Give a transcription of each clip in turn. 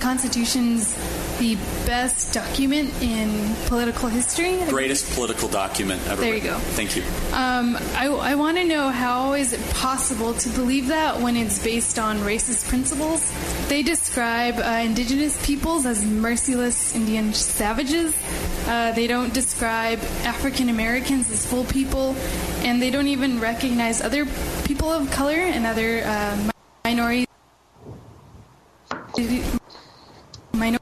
Constitution's the best document in political history. Greatest political document ever. There you go. Thank you. Um, I, I want to know how is it possible to believe that when it's based on racist principles? They describe uh, indigenous peoples as merciless Indian savages. Uh, they don't describe African Americans as full people, and they don't even recognize other people of color and other uh, minorities. Minor-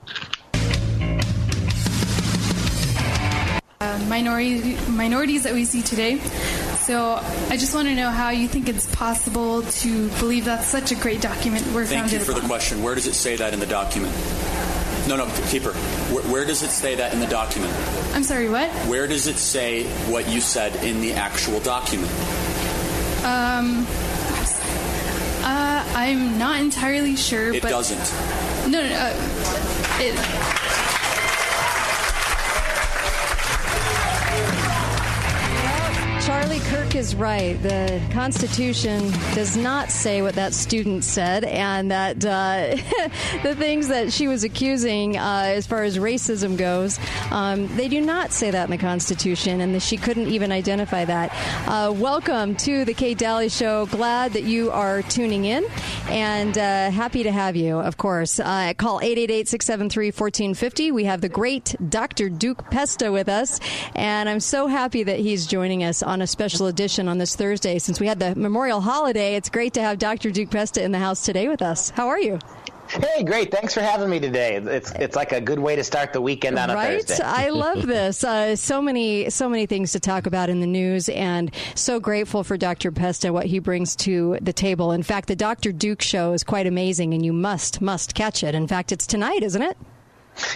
uh, minority, minorities that we see today. So I just want to know how you think it's possible to believe that's such a great document we're Thank founded you for upon. the question. Where does it say that in the document? No, no, keeper. Where, where does it say that in the document? I'm sorry, what? Where does it say what you said in the actual document? Um, uh, I'm not entirely sure, It doesn't. no, no, no. Uh, it, Charlie Kirk is right. The Constitution does not say what that student said, and that uh, the things that she was accusing, uh, as far as racism goes, um, they do not say that in the Constitution, and she couldn't even identify that. Uh, welcome to the Kate Dalley Show. Glad that you are tuning in, and uh, happy to have you, of course. Uh, call 888 673 1450. We have the great Dr. Duke Pesta with us, and I'm so happy that he's joining us on a special edition on this Thursday. Since we had the Memorial Holiday, it's great to have Dr. Duke Pesta in the house today with us. How are you? Hey, great! Thanks for having me today. It's it's like a good way to start the weekend on a right? Thursday. I love this. Uh, so many, so many things to talk about in the news, and so grateful for Dr. Pesta what he brings to the table. In fact, the Dr. Duke show is quite amazing, and you must, must catch it. In fact, it's tonight, isn't it?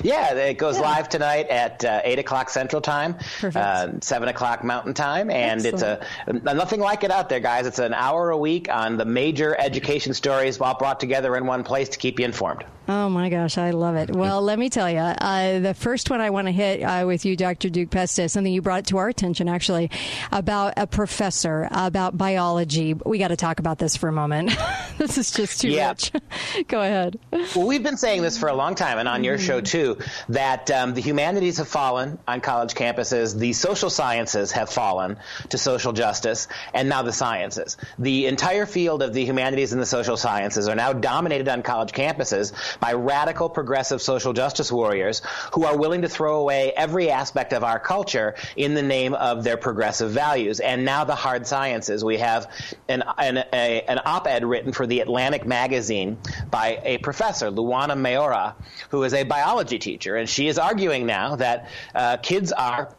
Yeah, it goes live tonight at uh, eight o'clock Central Time, uh, seven o'clock Mountain Time, and it's a nothing like it out there, guys. It's an hour a week on the major education stories, all brought together in one place to keep you informed. Oh my gosh, I love it. Well, let me tell you, uh, the first one I want to hit uh, with you, Dr. Duke Pesta, something you brought to our attention actually about a professor about biology. We got to talk about this for a moment. this is just too Yeah. much. Go ahead. Well, we've been saying this for a long time, and on your show too, that um, the humanities have fallen on college campuses, the social sciences have fallen to social justice, and now the sciences. The entire field of the humanities and the social sciences are now dominated on college campuses by radical progressive social justice warriors who are willing to throw away every aspect of our culture in the name of their progressive values. And now the hard sciences. We have an, an, a, an op-ed written for the Atlantic magazine by a professor, Luana Maroja, who is a biology teacher, and she is arguing now that uh, kids are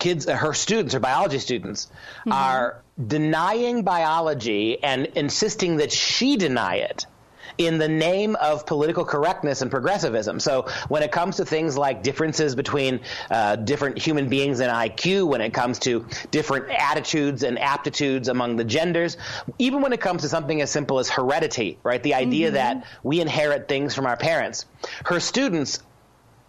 kids, uh, her students, her biology students, are denying biology and insisting that she deny it in the name of political correctness and progressivism. So when it comes to things like differences between uh, different human beings and IQ, when it comes to different attitudes and aptitudes among the genders, even when it comes to something as simple as heredity, right? The idea that we inherit things from our parents. Her students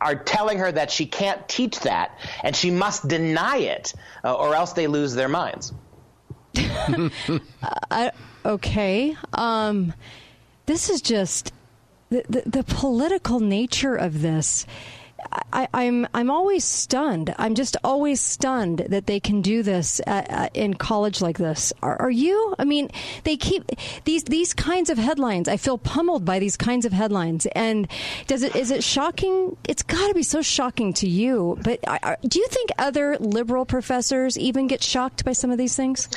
are telling her that she can't teach that and she must deny it uh, or else they lose their minds. I, okay. Um, this is just the, the, the political nature of this. I, I'm I'm always stunned. I'm just always stunned that they can do this at, at, in college like this. Are, are you? I mean, they keep these these kinds of headlines. I feel pummeled by these kinds of headlines. And does it is it shocking? It's got to be so shocking to you. But I, do you think other liberal professors even get shocked by some of these things?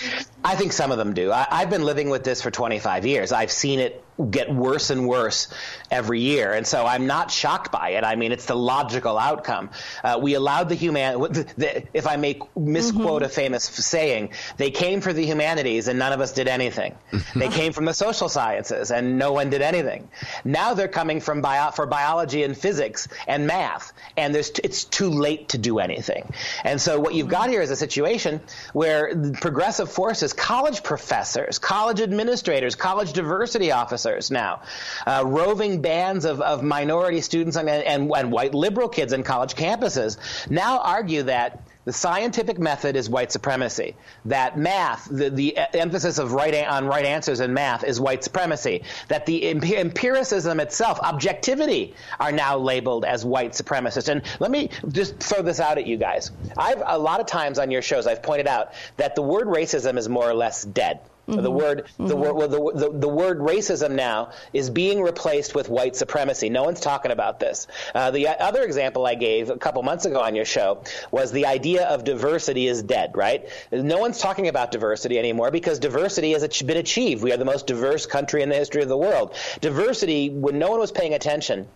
I think some of them do. I, I've been living with this for 25 years. I've seen it get worse and worse every year. And so I'm not shocked by it. I mean, it's the logical outcome. Uh, we allowed the human, the, if I may misquote a famous saying, they came for the humanities and none of us did anything. they came from the social sciences and no one did anything. Now they're coming from bio, for biology and physics and math, and there's t- it's too late to do anything. And so what you've got here is a situation where progressive forces, college professors, college administrators, college diversity officers, now, uh, roving bands of, of minority students and, and, and white liberal kids on college campuses now argue that the scientific method is white supremacy. That math, the, the emphasis of right on right answers in math is white supremacy. That the empiricism itself, objectivity, are now labeled as white supremacist. And let me just throw this out at you guys. I've a lot of times on your shows I've pointed out that the word racism is more or less dead. Mm-hmm. The word, mm-hmm. the word, well, the, the, the, word racism now is being replaced with white supremacy. No one's talking about this. Uh, the other example I gave a couple months ago on your show was the idea of diversity is dead. Right? No one's talking about diversity anymore because diversity has been achieved. We are the most diverse country in the history of the world. Diversity, when no one was paying attention,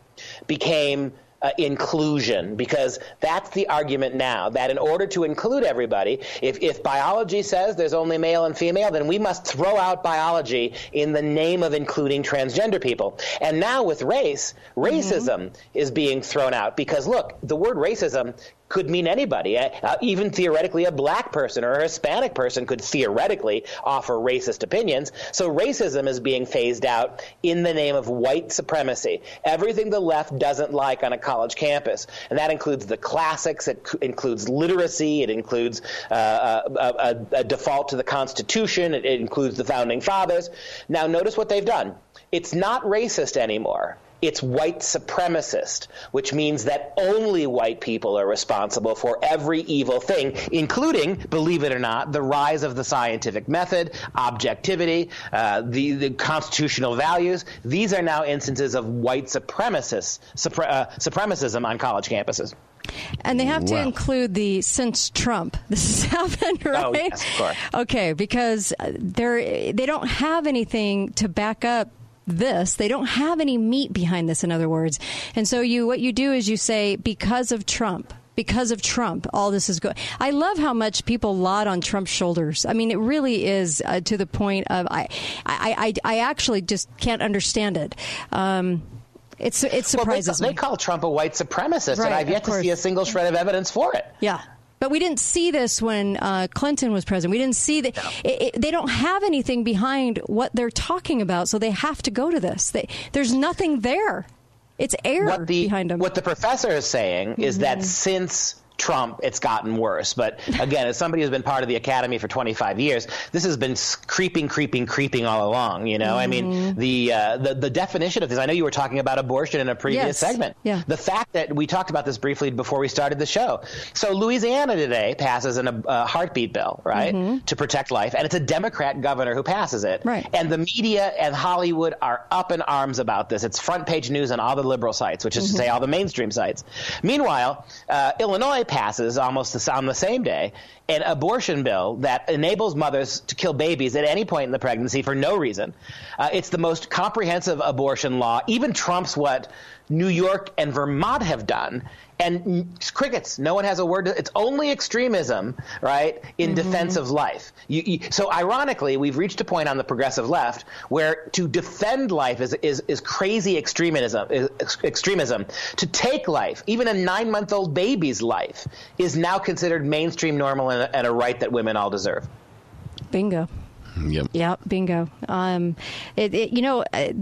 became uh, inclusion because that's the argument now that in order to include everybody, if, if biology says there's only male and female, then we must throw out biology in the name of including transgender people. And now with race, racism mm-hmm. is being thrown out because look, the word racism could mean anybody. Uh, uh, even theoretically, a black person or a Hispanic person could theoretically offer racist opinions. So racism is being phased out in the name of white supremacy. Everything the left doesn't like on a college campus. And that includes the classics, it c- includes literacy, it includes uh, uh a, a, a default to the Constitution, it, it includes the founding fathers. Now, notice what they've done. It's not racist anymore it's white supremacist, which means that only white people are responsible for every evil thing, including, believe it or not, the rise of the scientific method, objectivity, uh, the, the, constitutional values. These are now instances of white supremacist, supre- uh, supremacism on college campuses. And they have to wow. include the since Trump this has happened, right? Oh, yes, of course. Okay, because they're they don't have anything to back up this. They don't have any meat behind this, in other words. And so you, what you do is you say, because of Trump, because of Trump, all this is going. I love how much people laud on Trump's shoulders. I mean, it really is uh, to the point of I, I, I, I, actually just can't understand it. Um, it's, it surprises well, they, they, call Trump a white supremacist, right, and I've yet to see a single shred of evidence for it. Yeah, but we didn't see this when uh, Clinton was president. We didn't see that. No. they don't have anything behind what they're talking about, so they have to go to this. They, there's nothing there. It's air what the, behind them. What the professor is saying mm-hmm. is that mm-hmm. since Trump, it's gotten worse. But again, as somebody who's been part of the academy for 25 years, this has been creeping, creeping, creeping all along. You know, mm-hmm. I mean, mm-hmm. the, uh, the the definition of this. I know you were talking about abortion in a previous yes. segment. Yeah. The fact that we talked about this briefly before we started the show. So Louisiana today passes an, a heartbeat bill, right, mm-hmm. to protect life, and it's a Democrat governor who passes it. Right. And the media and Hollywood are up in arms about this. It's front page news on all the liberal sites, which is mm-hmm. to say all the mainstream sites. Meanwhile, uh, Illinois passes almost on the same day an abortion bill that enables mothers to kill babies at any point in the pregnancy for no reason. Uh, it's the most comprehensive abortion law. Even trumps what New York and Vermont have done. And crickets, no one has a word. To, it's only extremism, right, in mm-hmm. defense of life. You, you, so, ironically, we've reached a point on the progressive left where to defend life is, is, is crazy extremism, is extremism. To take life, even a nine month old baby's life, is now considered mainstream normal and a, and a right that women all deserve. Bingo. Yep. Yep. Bingo. Um, it, it, you know, uh,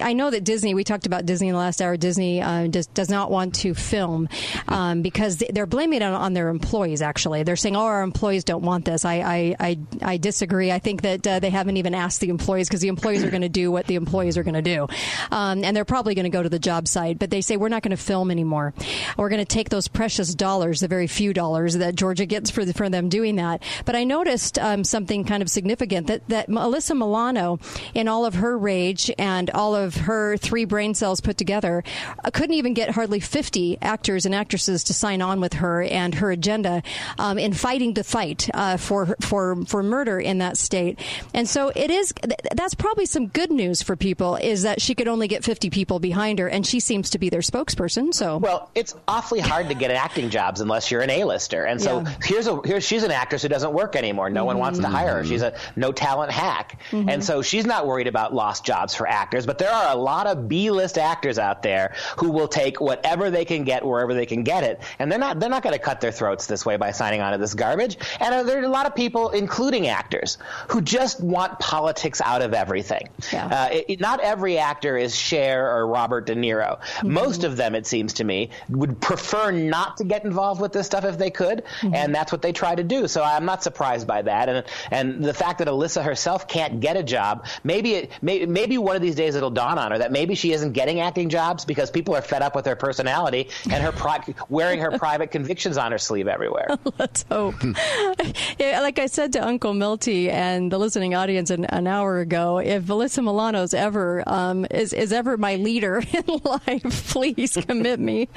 I know that Disney. We talked about Disney in the last hour. Disney uh, does does not want to film um, because they're blaming it on, on, their employees. Actually, they're saying, "Oh, our employees don't want this." I I, I, I disagree. I think that uh, they haven't even asked the employees because the employees are going to do what the employees are going to do, um, and they're probably going to go to the job site. But they say we're not going to film anymore. We're going to take those precious dollars, the very few dollars that Georgia gets for the, for them doing that. But I noticed um, something kind of significant that, that Alyssa Milano, in all of her rage and all of her three brain cells put together, uh, couldn't even get hardly 50 actors and actresses to sign on with her and her agenda um, in fighting to fight uh, for for for murder in that state. And so it is. That's probably some good news for people is that she could only get 50 people behind her, and she seems to be their spokesperson. So well, it's awfully hard to get acting jobs unless you're an A-lister. And so yeah. here's a here's she's an actress who doesn't work anymore. No mm-hmm. one wants to hire her. She's a no talent hack. Mm-hmm. And so she's not worried about lost jobs for actors, but there are a lot of B-list actors out there who will take whatever they can get wherever they can get it. And they're not they're not going to cut their throats this way by signing on to this garbage. And there are a lot of people including actors who just want politics out of everything. Yeah. Uh, it, it, not every actor is Cher or Robert De Niro. Mm-hmm. Most of them it seems to me would prefer not to get involved with this stuff if they could, mm-hmm. and that's what they try to do. So I'm not surprised by that. And and the fact that Alyssa herself can't get a job, maybe it may, maybe one of these days it'll dawn on her that maybe she isn't getting acting jobs because people are fed up with her personality and her pri- wearing her private convictions on her sleeve everywhere. Let's hope. yeah, like I said to Uncle Milty and the listening audience an, an hour ago, if Alyssa Milano's ever um, is is ever my leader in life, please commit me.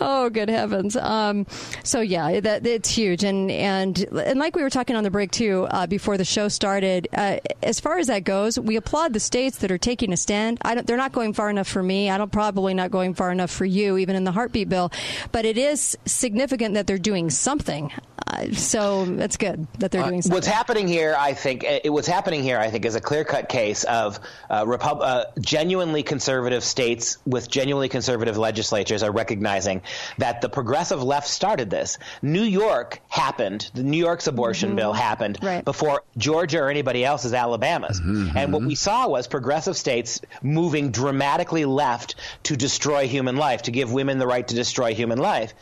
Oh, good heavens! Um, so yeah, that it's huge, and and and like we were talking on the break too uh, before the show started. Uh, as far as that goes, we applaud the states that are taking a stand. they're not going far enough for me. I don't probably not going far enough for you, even in the heartbeat bill. But it is significant that they're doing something. Uh, so that's good that they're uh, doing something. What's happening here, I think, it, what's happening here, I think, is a clear cut case of uh, Repub- uh, genuinely conservative states with genuinely conservative legislatures are recognizing that the progressive left started this. New York happened, the New York's abortion mm-hmm. bill happened right. before Georgia or anybody else's Alabama's. Mm-hmm. And what we saw was progressive states moving dramatically left to destroy human life, to give women the right to destroy human life.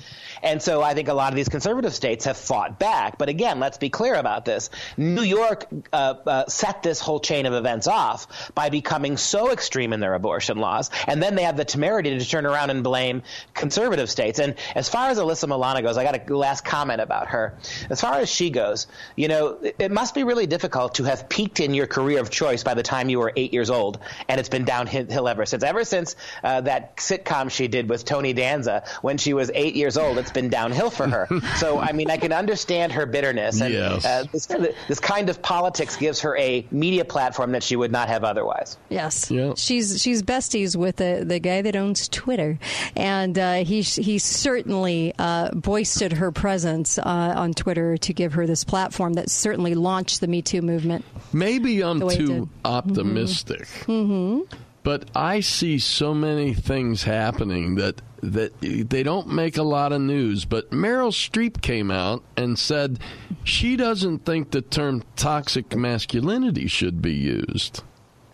And so I think a lot of these conservative states have fought back. But again, let's be clear about this. New York uh, uh, set this whole chain of events off by becoming so extreme in their abortion laws. And then they have the temerity to turn around and blame conservative states. And as far as Alyssa Milano goes, I got a last comment about her. As far as she goes, you know, it must be really difficult to have peaked in your career of choice by the time you were eight years old, and it's been downhill ever since. Ever since uh, that sitcom she did with Tony Danza when she was eight years old, it's been downhill for her. so, I mean, I can understand her bitterness. And yes. uh, this, this kind of politics gives her a media platform that she would not have otherwise. Yes. Yep. She's she's besties with the, the guy that owns Twitter. And uh, he, he certainly uh, boisted her presence uh, on Twitter to give her this platform that certainly launched the Me Too movement. Maybe I'm too optimistic. Mm-hmm. Mm-hmm. But I see so many things happening that that they don't make a lot of news. But Meryl Streep came out and said she doesn't think the term toxic masculinity should be used.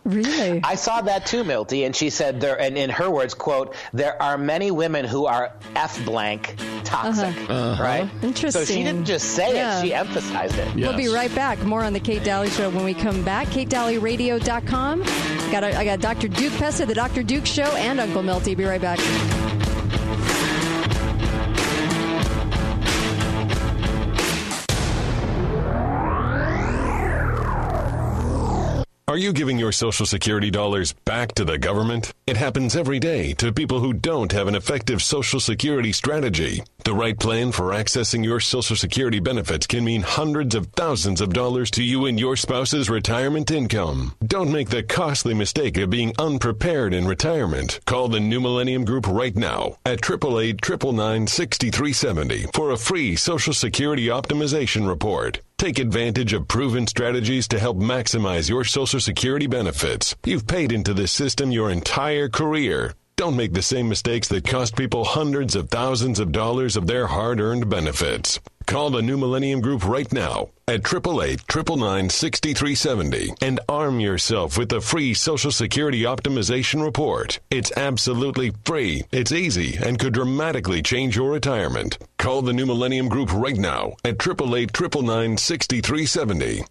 Really? I saw that too, Milty, and she said there, and in her words, quote, there are many women who are F blank toxic, uh-huh. Uh-huh. right? Interesting. So she didn't just say yeah. it, she emphasized it. Yes. We'll be right back. More on the Kate Dalley Show when we come back. KateDalleyRadio.com. Got a, I got Dr. Duke Pesta, the Dr. Duke Show, and Uncle Milty. Be right back. Are you giving your Social Security dollars back to the government? It happens every day to people who don't have an effective Social Security strategy. The right plan for accessing your Social Security benefits can mean hundreds of thousands of dollars to you and your spouse's retirement income. Don't make the costly mistake of being unprepared in retirement. Call the New Millennium Group right now at 888 for a free Social Security optimization report. Take advantage of proven strategies to help maximize your Social Security benefits. You've paid into this system your entire career. Don't make the same mistakes that cost people hundreds of thousands of dollars of their hard earned benefits. Call the New Millennium Group right now at 888 and arm yourself with the free Social Security Optimization Report. It's absolutely free, it's easy, and could dramatically change your retirement. Call the New Millennium Group right now at 888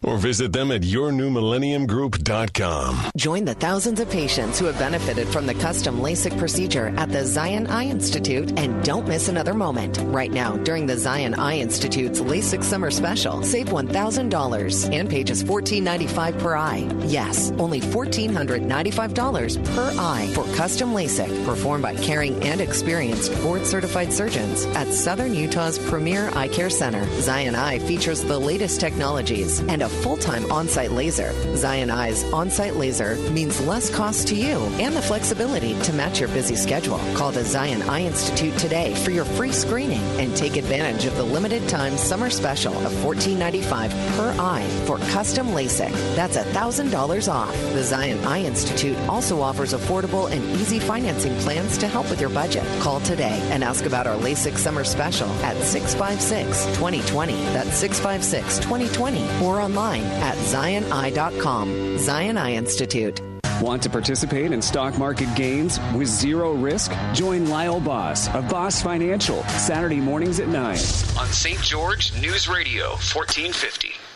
or visit them at yournewmillenniumgroup.com. Join the thousands of patients who have benefited from the custom LASIK procedure at the Zion Eye Institute and don't miss another moment. Right now, during the Zion Eye Institute's LASIK Summer Special, save one $1,000 and pages just $14.95 per eye. Yes, only $1,495 per eye for custom LASIK performed by caring and experienced board certified surgeons at Southern Utah's premier eye care center. Zion Eye features the latest technologies and a full time on site laser. Zion Eye's on site laser means less cost to you and the flexibility to match your busy schedule. Call the Zion Eye Institute today for your free screening and take advantage of the limited time summer special of $14.95 per eye for custom LASIK. That's a $1,000 off. The Zion Eye Institute also offers affordable and easy financing plans to help with your budget. Call today and ask about our LASIK summer special at 656 2020. That's 656 2020 or online at zioneye.com. Zion Eye Institute. Want to participate in stock market gains with zero risk? Join Lyle Boss of Boss Financial Saturday mornings at 9 on St. George News Radio 1450.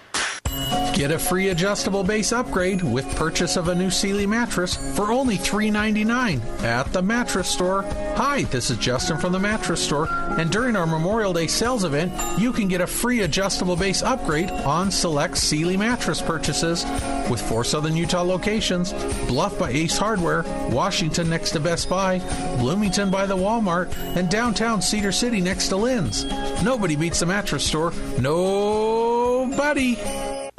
Get a free adjustable base upgrade with purchase of a new Sealy mattress for only $3.99 at the mattress store. Hi, this is Justin from the mattress store, and during our Memorial Day sales event, you can get a free adjustable base upgrade on select Sealy mattress purchases with four Southern Utah locations Bluff by Ace Hardware, Washington next to Best Buy, Bloomington by the Walmart, and downtown Cedar City next to Lin's. Nobody beats the mattress store. Nobody.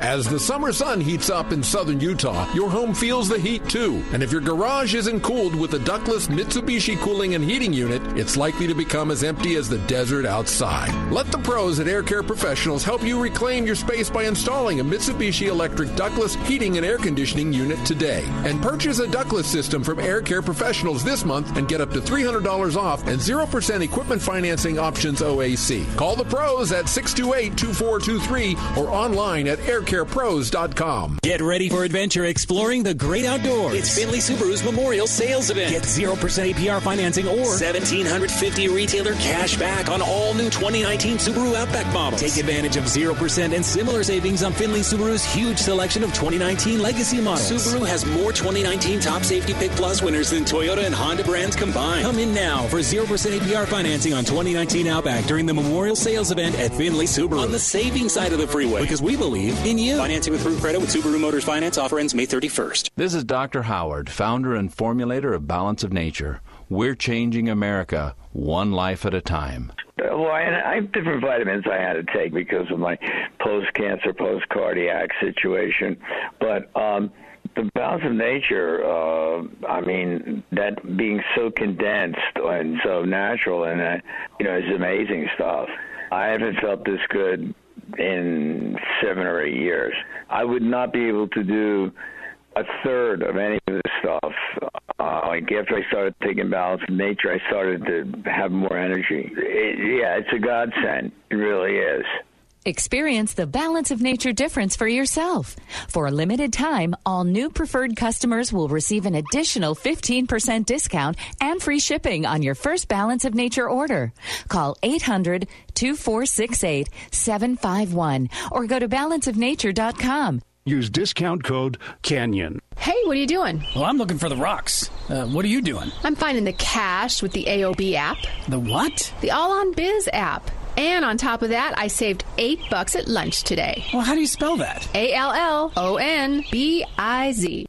As the summer sun heats up in southern Utah, your home feels the heat too. And if your garage isn't cooled with a ductless Mitsubishi cooling and heating unit, it's likely to become as empty as the desert outside. Let the pros at Air Care Professionals help you reclaim your space by installing a Mitsubishi electric ductless heating and air conditioning unit today. And purchase a ductless system from Air Care Professionals this month and get up to $300 off and 0% equipment financing options OAC. Call the pros at 628 2423 or online at Air CarePros.com. Get ready for adventure exploring the great outdoors. It's Findlay Subaru's Memorial Sales Event. Get 0% APR financing or 1750 retailer cash back on all new 2019 Subaru Outback models. Take advantage of 0% and similar savings on Findlay Subaru's huge selection of 2019 legacy models. Subaru has more 2019 Top Safety Pick Plus winners than Toyota and Honda brands combined. Come in now for 0% APR financing on 2019 Outback during the Memorial Sales Event at Findlay Subaru. On the saving side of the freeway because we believe in you. Financing with Proof Credit with Subaru Motors Finance offer ends May 31st. This is Dr. Howard, founder and formulator of Balance of Nature. We're changing America one life at a time. Well, I, I have different vitamins I had to take because of my post-cancer, post-cardiac situation, but. um the balance of nature, uh, I mean, that being so condensed and so natural, and uh, you know, is amazing stuff. I haven't felt this good in seven or eight years. I would not be able to do a third of any of this stuff. Uh, like after I started taking balance of nature, I started to have more energy. It, yeah, it's a godsend. It really is. Experience the balance of nature difference for yourself. For a limited time, all new preferred customers will receive an additional 15% discount and free shipping on your first balance of nature order. Call 800 2468 751 or go to balanceofnature.com. Use discount code CANYON. Hey, what are you doing? Well, I'm looking for the rocks. Uh, what are you doing? I'm finding the cash with the AOB app. The what? The All on Biz app. And on top of that, I saved eight bucks at lunch today. Well, how do you spell that? A L L O N B I Z.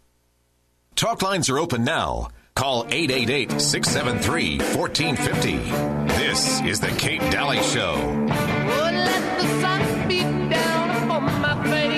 Talk lines are open now. Call 888 673 1450. This is The Kate Dalley Show. Hi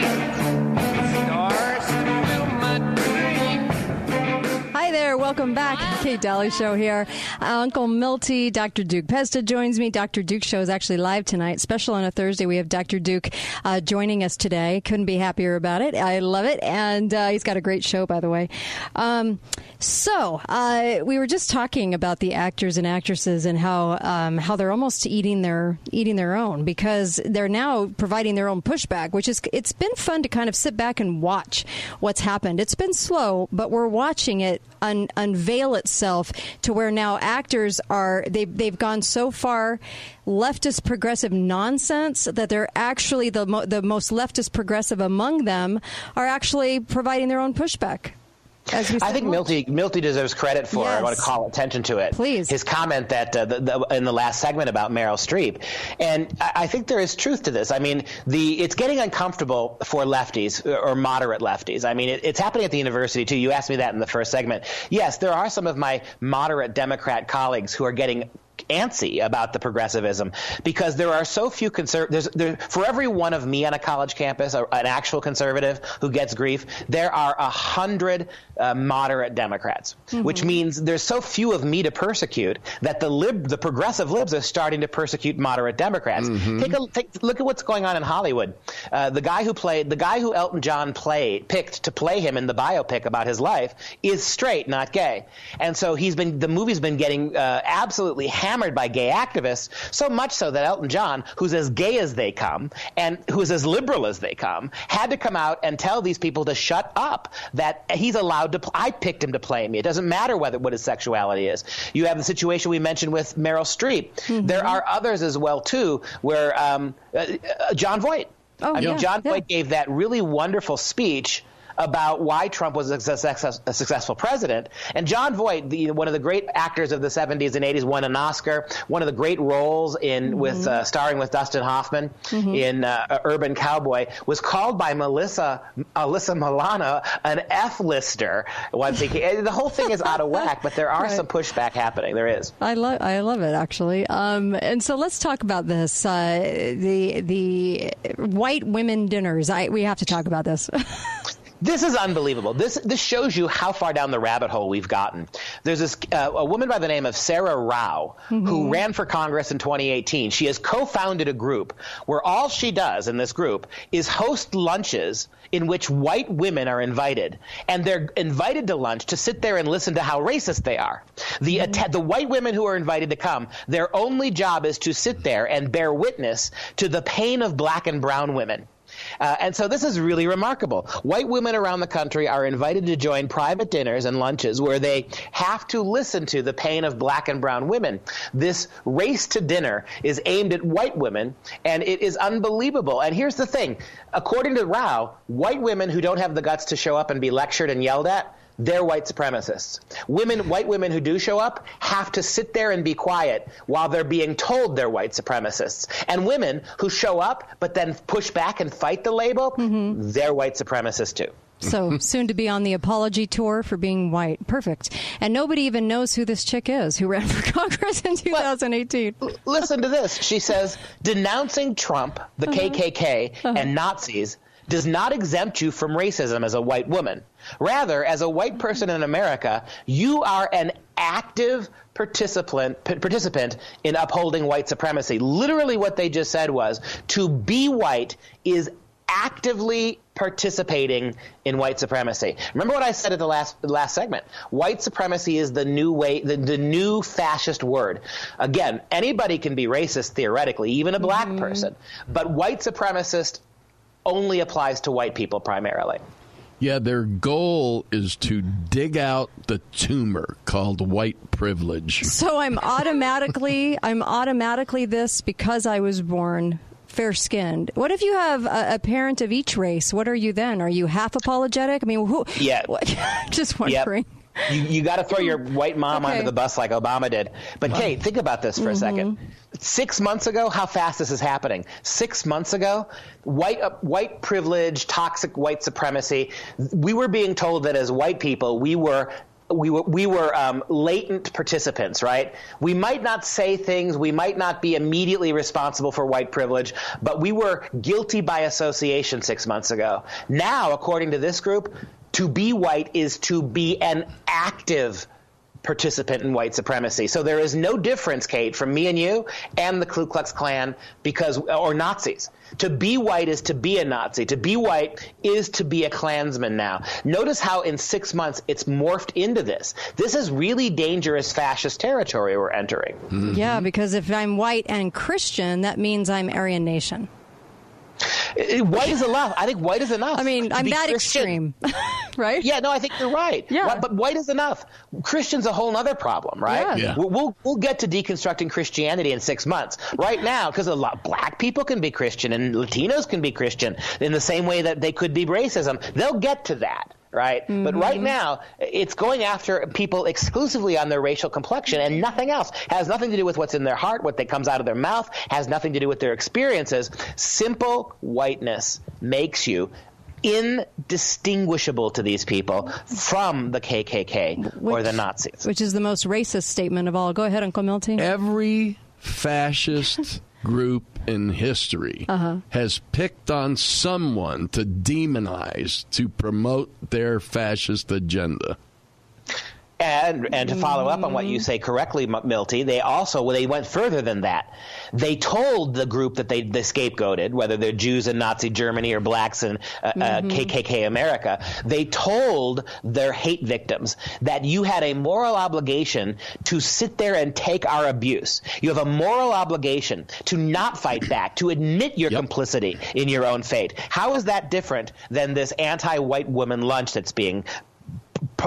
there. Welcome back. Kate Dalley Show here. Uh, Uncle Milty, Dr. Duke Pesta joins me. Dr. Duke Show is actually live tonight. Special on a Thursday. We have Dr. Duke uh, joining us today. Couldn't be happier about it. I love it. And uh, he's got a great show, by the way. Um, so, uh, we were just talking about the actors and actresses and how um, how they're almost eating their eating their own because they're now providing their own pushback, which is it's been fun to kind of sit back and watch what's happened. It's been slow, but we're watching it un- unveil itself to where now actors are they they've gone so far leftist progressive nonsense that they're actually the mo- the most leftist progressive among them are actually providing their own pushback. I think Milty, Milty deserves credit for. Yes. I want to call attention to it. Please. His comment that uh, the, the, in the last segment about Meryl Streep, and I, I think there is truth to this. I mean, the it's getting uncomfortable for lefties or moderate lefties. I mean, it, it's happening at the university too. You asked me that in the first segment. Yes, there are some of my moderate Democrat colleagues who are getting antsy about the progressivism because there are so few conservatives. There, for every one of me on a college campus, an actual conservative who gets grief, there are a hundred uh, moderate Democrats, mm-hmm. which means there's so few of me to persecute that the lib, the progressive libs are starting to persecute moderate Democrats. Mm-hmm. Take a take, look at what's going on in Hollywood. Uh, the guy who played, the guy who Elton John played, picked to play him in the biopic about his life is straight, not gay, and so he's been the movie's been getting uh, absolutely hammered by gay activists, so much so that Elton John, who's as gay as they come and who's as liberal as they come, had to come out and tell these people to shut up. That he's allowed to. Pl- I picked him to play me. It doesn't matter whether what his sexuality is. You have the situation we mentioned with Meryl Streep. Mm-hmm. There are others as well too, where um, uh, uh, Jon Voight. Oh, I mean, yeah, Jon yeah. Voight gave that really wonderful speech about why Trump was a, success, a successful president. And Jon Voight, the, one of the great actors of the 70s and 80s, won an Oscar. One of the great roles in mm-hmm. with uh, starring with Dustin Hoffman mm-hmm. in uh, Urban Cowboy was called by Melissa Alyssa Milano an F-lister. Once he the whole thing is out of whack, but there are right. some pushback happening. There is. I love I love it actually. Um, and so let's talk about this. Uh, the the white women dinners. I, we have to talk about this. This is unbelievable. This this shows you how far down the rabbit hole we've gotten. There's this uh, a woman by the name of Saira Rao mm-hmm. who ran for Congress in 2018. She has co-founded a group where all she does in this group is host lunches in which white women are invited, and they're invited to lunch to sit there and listen to how racist they are. The mm-hmm. the white women who are invited to come, their only job is to sit there and bear witness to the pain of black and brown women. Uh, and so this is really remarkable. White women around the country are invited to join private dinners and lunches where they have to listen to the pain of black and brown women. This race to dinner is aimed at white women, and it is unbelievable. And here's the thing according to Rao, white women who don't have the guts to show up and be lectured and yelled at they're white supremacists. Women, white women who do show up have to sit there and be quiet while they're being told they're white supremacists. And women who show up but then push back and fight the label, mm-hmm. they're white supremacists too. So soon to be on the apology tour for being white. Perfect. And nobody even knows who this chick is who ran for Congress in 2018. Well, listen to this. She says denouncing Trump, the uh-huh. KKK, uh-huh. and Nazis does not exempt you from racism as a white woman. Rather, as a white person in America, you are an active participant participant in upholding white supremacy. Literally what they just said was to be white is actively participating in white supremacy. Remember what I said at the last last segment. White supremacy is the new way the, the new fascist word. Again, anybody can be racist theoretically, even a black mm-hmm. person. But white supremacist only applies to white people primarily. Yeah, their goal is to dig out the tumor called white privilege. So I'm automatically I'm automatically this because I was born fair skinned. What if you have a, a, parent of each race? What are you then? Are you half apologetic? I mean, who? Yeah. just wondering. Yep. You, you got to throw your white mom okay. under the bus like Obama did. But wow. Kate, think about this for mm-hmm. a second. Six months ago, how fast this is happening. Six months ago, white uh, white privilege, toxic white supremacy. We were being told that as white people, we were we were we were um, latent participants, right? We might not say things, we might not be immediately responsible for white privilege, but we were guilty by association six months ago. Now, according to this group, to be white is to be an active participant in white supremacy. So there is no difference, Kate, from me and you and the Ku Klux Klan because or Nazis. To be white is to be a Nazi. To be white is to be a Klansman now. Notice how in six months it's morphed into this. This is really dangerous fascist territory we're entering. Mm-hmm. Yeah, because if I'm white and Christian, that means I'm Aryan Nation. White is enough. I think white is enough. I mean, I'm that Christian. extreme, right? Yeah, no, I think you're right. Yeah. But white is enough. Christian's a whole other problem, right? Yeah. yeah. We'll, we'll get to deconstructing Christianity in six months. Right now, because a lot black people can be Christian and Latinos can be Christian in the same way that they could be racism. They'll get to that right? Mm-hmm. But right now, it's going after people exclusively on their racial complexion and nothing else. Has nothing to do with what's in their heart, what that comes out of their mouth, has nothing to do with their experiences. Simple whiteness makes you indistinguishable to these people from the KKK which, or the Nazis. Which is the most racist statement of all. Go ahead, Uncle Milty. Every fascist group in history uh-huh. has picked on someone to demonize to promote their fascist agenda. And and to follow up on what you say correctly, Milty, they also they went further than that. They told the group that they, they scapegoated, whether they're Jews in Nazi Germany or blacks in uh, uh mm-hmm. uh, KKK America, they told their hate victims that you had a moral obligation to sit there and take our abuse. You have a moral obligation to not fight back, to admit your yep. complicity in your own fate. How is that different than this anti-white woman lunch that's being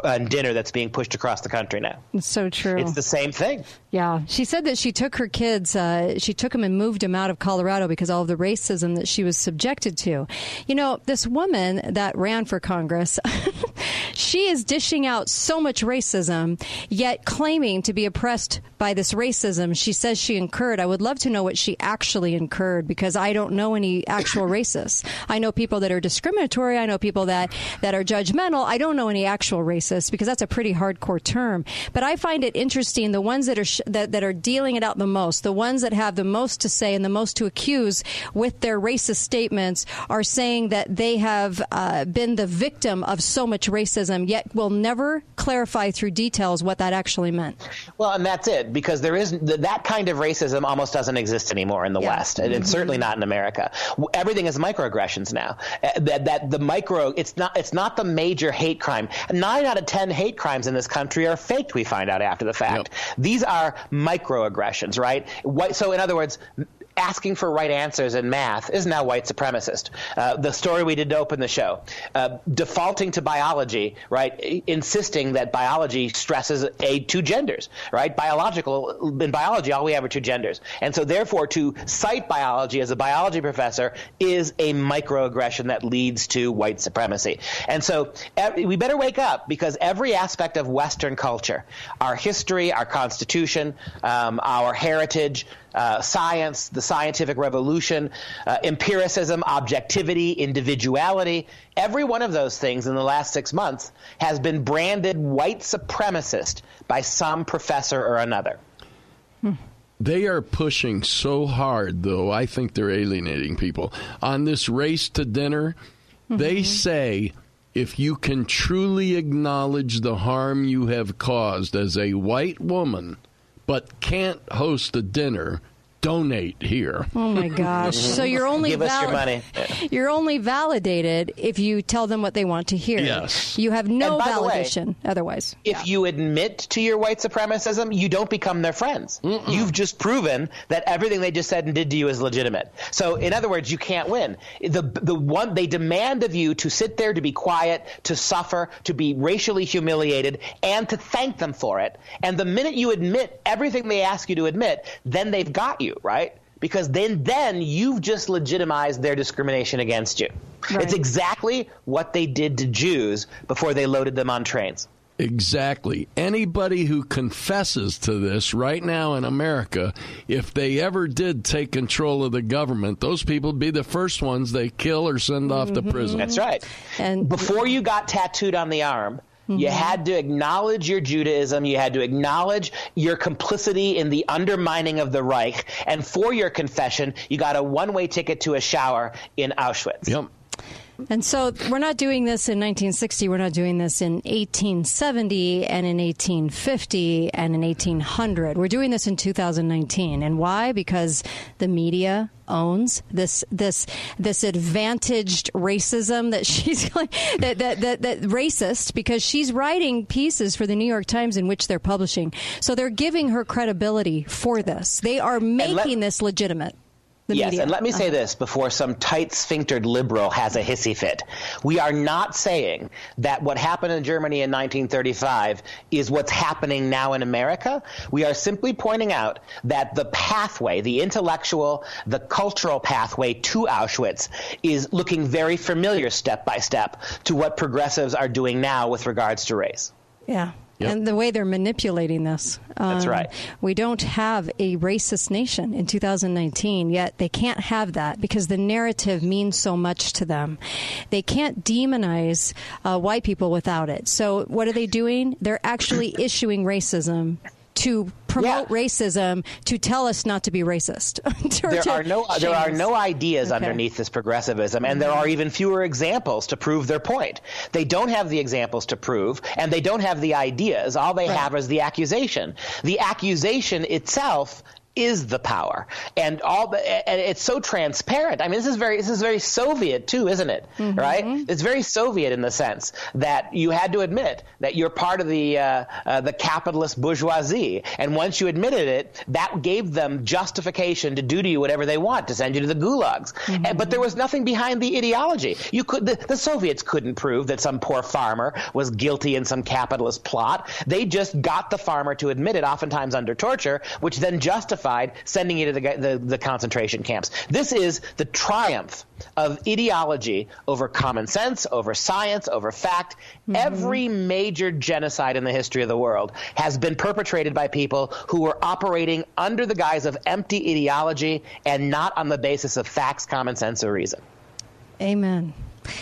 uh, dinner that's being pushed across the country now. It's so true. It's the same thing. Yeah, she said that she took her kids, uh, she took them and moved them out of Colorado because all of the racism that she was subjected to. You know, this woman that ran for Congress, she is dishing out so much racism, yet claiming to be oppressed by this racism she says she incurred. I would love to know what she actually incurred because I don't know any actual racists. I know people that are discriminatory. I know people that, that are judgmental. I don't know any actual racists because that's a pretty hardcore term. But I find it interesting the ones that are sh- that, that are dealing it out the most, the ones that have the most to say and the most to accuse with their racist statements are saying that they have uh, been the victim of so much racism, yet will never clarify through details what that actually meant. Well, and that's it because there is that kind of racism almost doesn't exist anymore in the yeah. West, and mm-hmm. certainly not in America. Everything is microaggressions now. Uh, that, that the micro, it's not it's not the major hate crime. Nine out of ten hate crimes in this country are faked. We find out after the fact. Yep. These are microaggressions, right? So, in other words, asking for right answers in math is now white supremacist. Uh, the story we did to open the show, uh, defaulting to biology, right, insisting that biology stresses a two genders, right? Biological in biology, all we have are two genders, and so therefore to cite biology as a biology professor is a microaggression that leads to white supremacy. And so we better wake up because every aspect of Western culture, our history, our constitution, um, our heritage uh, science, the scientific revolution, uh, empiricism, objectivity, individuality. Every one of those things in the last six months has been branded white supremacist by some professor or another. Hmm. They are pushing so hard, though, I think they're alienating people. On this race to dinner, mm-hmm. they say if you can truly acknowledge the harm you have caused as a white woman, but can't host a dinner, donate here. Oh my gosh! so you're only give us your money. You're only validated if you tell them what they want to hear. Yes. You have no validation way, otherwise. If yeah. you admit to your white supremacism, you don't become their friends. Mm-mm. You've just proven that everything they just said and did to you is legitimate. So in other words, you can't win. The the one they demand of you to sit there to be quiet, to suffer, to be racially humiliated, and to thank them for it. And the minute you admit everything they ask you to admit, then they've got you you, right? Because then, then you've just legitimized their discrimination against you. Right. It's exactly what they did to Jews before they loaded them on trains. Exactly. Anybody who confesses to this right now in America, if they ever did take control of the government, those people would be the first ones they kill or send off mm-hmm. to prison. That's right. And before you got tattooed on the arm, Mm-hmm. You had to acknowledge your Judaism. You had to acknowledge your complicity in the undermining of the Reich. And for your confession, you got a one way ticket to a shower in Auschwitz. Yep. And so we're not doing this in 1960. We're not doing this in 1870 and in 1850 and in 1800. We're doing this in 2019. And why? Because the media owns this this this advantaged racism that she's that, that that that racist because she's writing pieces for the New York Times in which they're publishing. So they're giving her credibility for this. They are making let, this legitimate yes, media. and let me say uh-huh. this before some tight sphinctered liberal has a hissy fit. We are not saying that what happened in Germany in 1935 is what's happening now in America. We are simply pointing out that the pathway, the intellectual, the cultural pathway to Auschwitz is looking very familiar step by step to what progressives are doing now with regards to race. Yeah. Yep. And the way they're manipulating this. That's Um, right. We don't have a racist nation in 2019, yet they can't have that because the narrative means so much to them. They can't demonize uh, white people without it. So, what are they doing? They're actually issuing racism to promote racism to tell us not to be racist. There are no there are no ideas Okay. underneath this progressivism, and there mm-hmm. are even fewer examples to prove their point. They don't have the examples to prove, and they don't have the ideas. All they have is the accusation. The accusation itself is the power, and all the, and it's so transparent. I mean, this is very this is very Soviet too, isn't it? Mm-hmm. Right? It's very Soviet in the sense that you had to admit that you're part of the uh, uh, the capitalist bourgeoisie, and once you admitted it, that gave them justification to do to you whatever they want, to send you to the gulags. And, but there was nothing behind the ideology. You could the, the Soviets couldn't prove that some poor farmer was guilty in some capitalist plot. They just got the farmer to admit it, oftentimes under torture, which then justified sending you to the, the, the concentration camps. This is the triumph of ideology over common sense, over science, over fact. Mm-hmm. Every major genocide in the history of the world has been perpetrated by people who were operating under the guise of empty ideology and not on the basis of facts, common sense, or reason. Amen.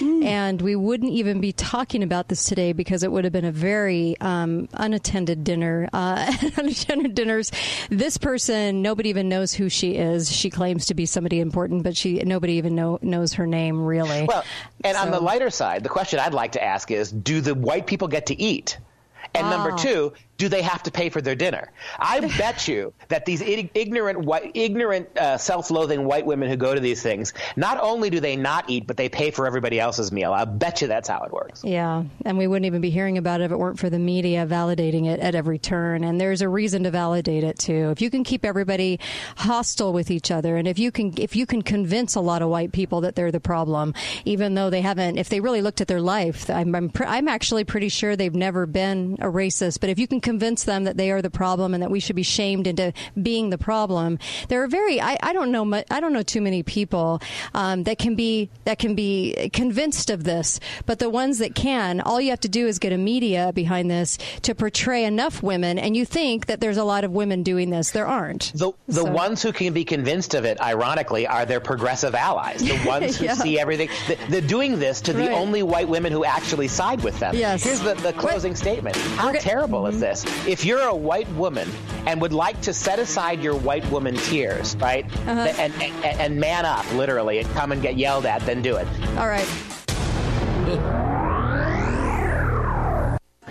And we wouldn't even be talking about this today because it would have been a very um, unattended dinner. Uh, unattended dinners. This person, nobody even knows who she is. She claims to be somebody important, but she nobody even know, knows her name really. Well, and on the lighter side, the question I'd like to ask is do the white people get to eat? And number Ah. two, do they have to pay for their dinner? I bet you that these ignorant, white, ignorant, uh, self-loathing white women who go to these things, not only do they not eat, but they pay for everybody else's meal. I bet you that's how it works. Yeah, and we wouldn't even be hearing about it if it weren't for the media validating it at every turn. And there's a reason to validate it too. If you can keep everybody hostile with each other, and if you can, if you can convince a lot of white people that they're the problem, even though they haven't, if they really looked at their life, I'm I'm, pr- I'm actually pretty sure they've never been a racist. But if you can convince them that they are the problem and that we should be shamed into being the problem, there are very I, I don't know mu- I don't know too many people um, that can be that can be convinced of this. But the ones that can, all you have to do is get a media behind this to portray enough women, and you think that there's a lot of women doing this. There aren't. The, the So- ones who can be convinced of it, ironically, are their progressive allies. The ones who Yeah. see everything. th- They're doing this to the only white women who actually side with them. Yes. Here's the, the closing statement. How terrible is this? If you're a white woman and would like to set aside your white woman tears, right, Uh-huh. and, and, and man up, literally, and come and get yelled at, then do it. All right.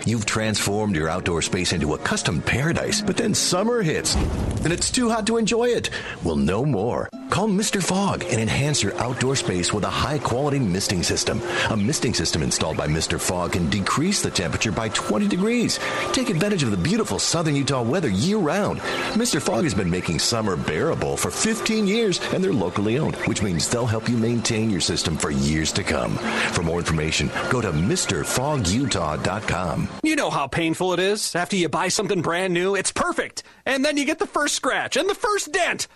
You've transformed your outdoor space into a custom paradise, but then summer hits and it's too hot to enjoy it. Well, no more. Call Mr. Fog and enhance your outdoor space with a high quality misting system. A misting system installed by Mr. Fog can decrease the temperature by 20 degrees. Take advantage of the beautiful southern Utah weather year round. Mr. Fog has been making summer bearable for 15 years and they're locally owned, which means they'll help you maintain your system for years to come. For more information, go to MrFogUtah.com. You know how painful it is after you buy something brand new. It's perfect. And then you get the first scratch and the first dent.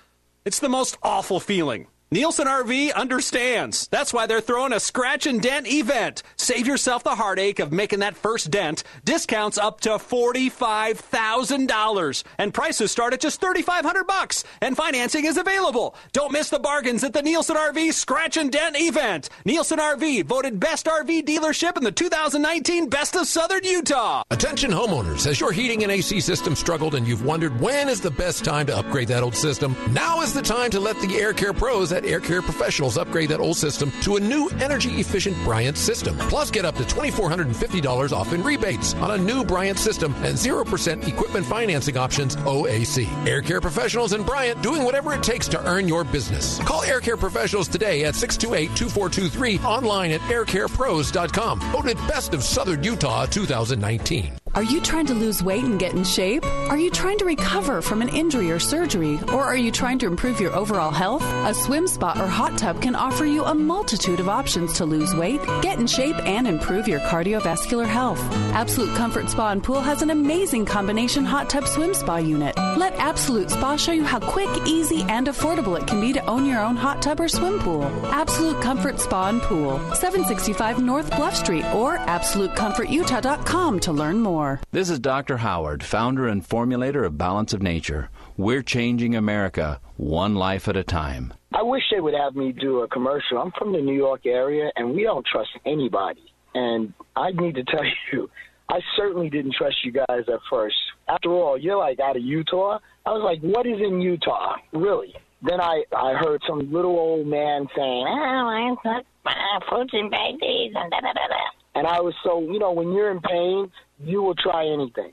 It's the most awful feeling. Nielsen RV understands. That's why they're throwing a scratch and dent event. Save yourself the heartache of making that first dent. Discounts up to $45,000 and prices start at just 3500 bucks and financing is available. Don't miss the bargains at the Nielsen RV Scratch and Dent event. Nielsen RV voted best RV dealership in the 2019 Best of Southern Utah. Attention homeowners, has your heating and AC system struggled and you've wondered when is the best time to upgrade that old system? Now is the time to let the Air Care pros at Air Care Professionals upgrade that old system to a new energy efficient Bryant system. Plus, get up to $2,450 off in rebates on a new Bryant system and 0% equipment financing options OAC. Air Care Professionals and Bryant doing whatever it takes to earn your business. Call Air Care Professionals today at 628 2423 online at aircarepros.com. Voted Best of Southern Utah 2019. Are you trying to lose weight and get in shape? Are you trying to recover from an injury or surgery? Or are you trying to improve your overall health? A swim spa or hot tub can offer you a multitude of options to lose weight, get in shape, and improve your cardiovascular health. Absolute Comfort Spa and Pool has an amazing combination hot tub swim spa unit. Let Absolute Spa show you how quick, easy, and affordable it can be to own your own hot tub or swim pool. Absolute Comfort Spa and Pool, 765 North Bluff Street, or AbsoluteComfortUtah.com to learn more. This is Dr. Howard, founder and formulator of Balance of Nature. We're changing America one life at a time. I wish they would have me do a commercial. I'm from the New York area, and we don't trust anybody. And I need to tell you, I certainly didn't trust you guys at first. After all, you're like out of Utah. I was like, what is in Utah, really? Then I I heard some little old man saying, "Oh, it's not uh, fruits and veggies," and da da da da. And I was so, you know, when you're in pain, you will try anything.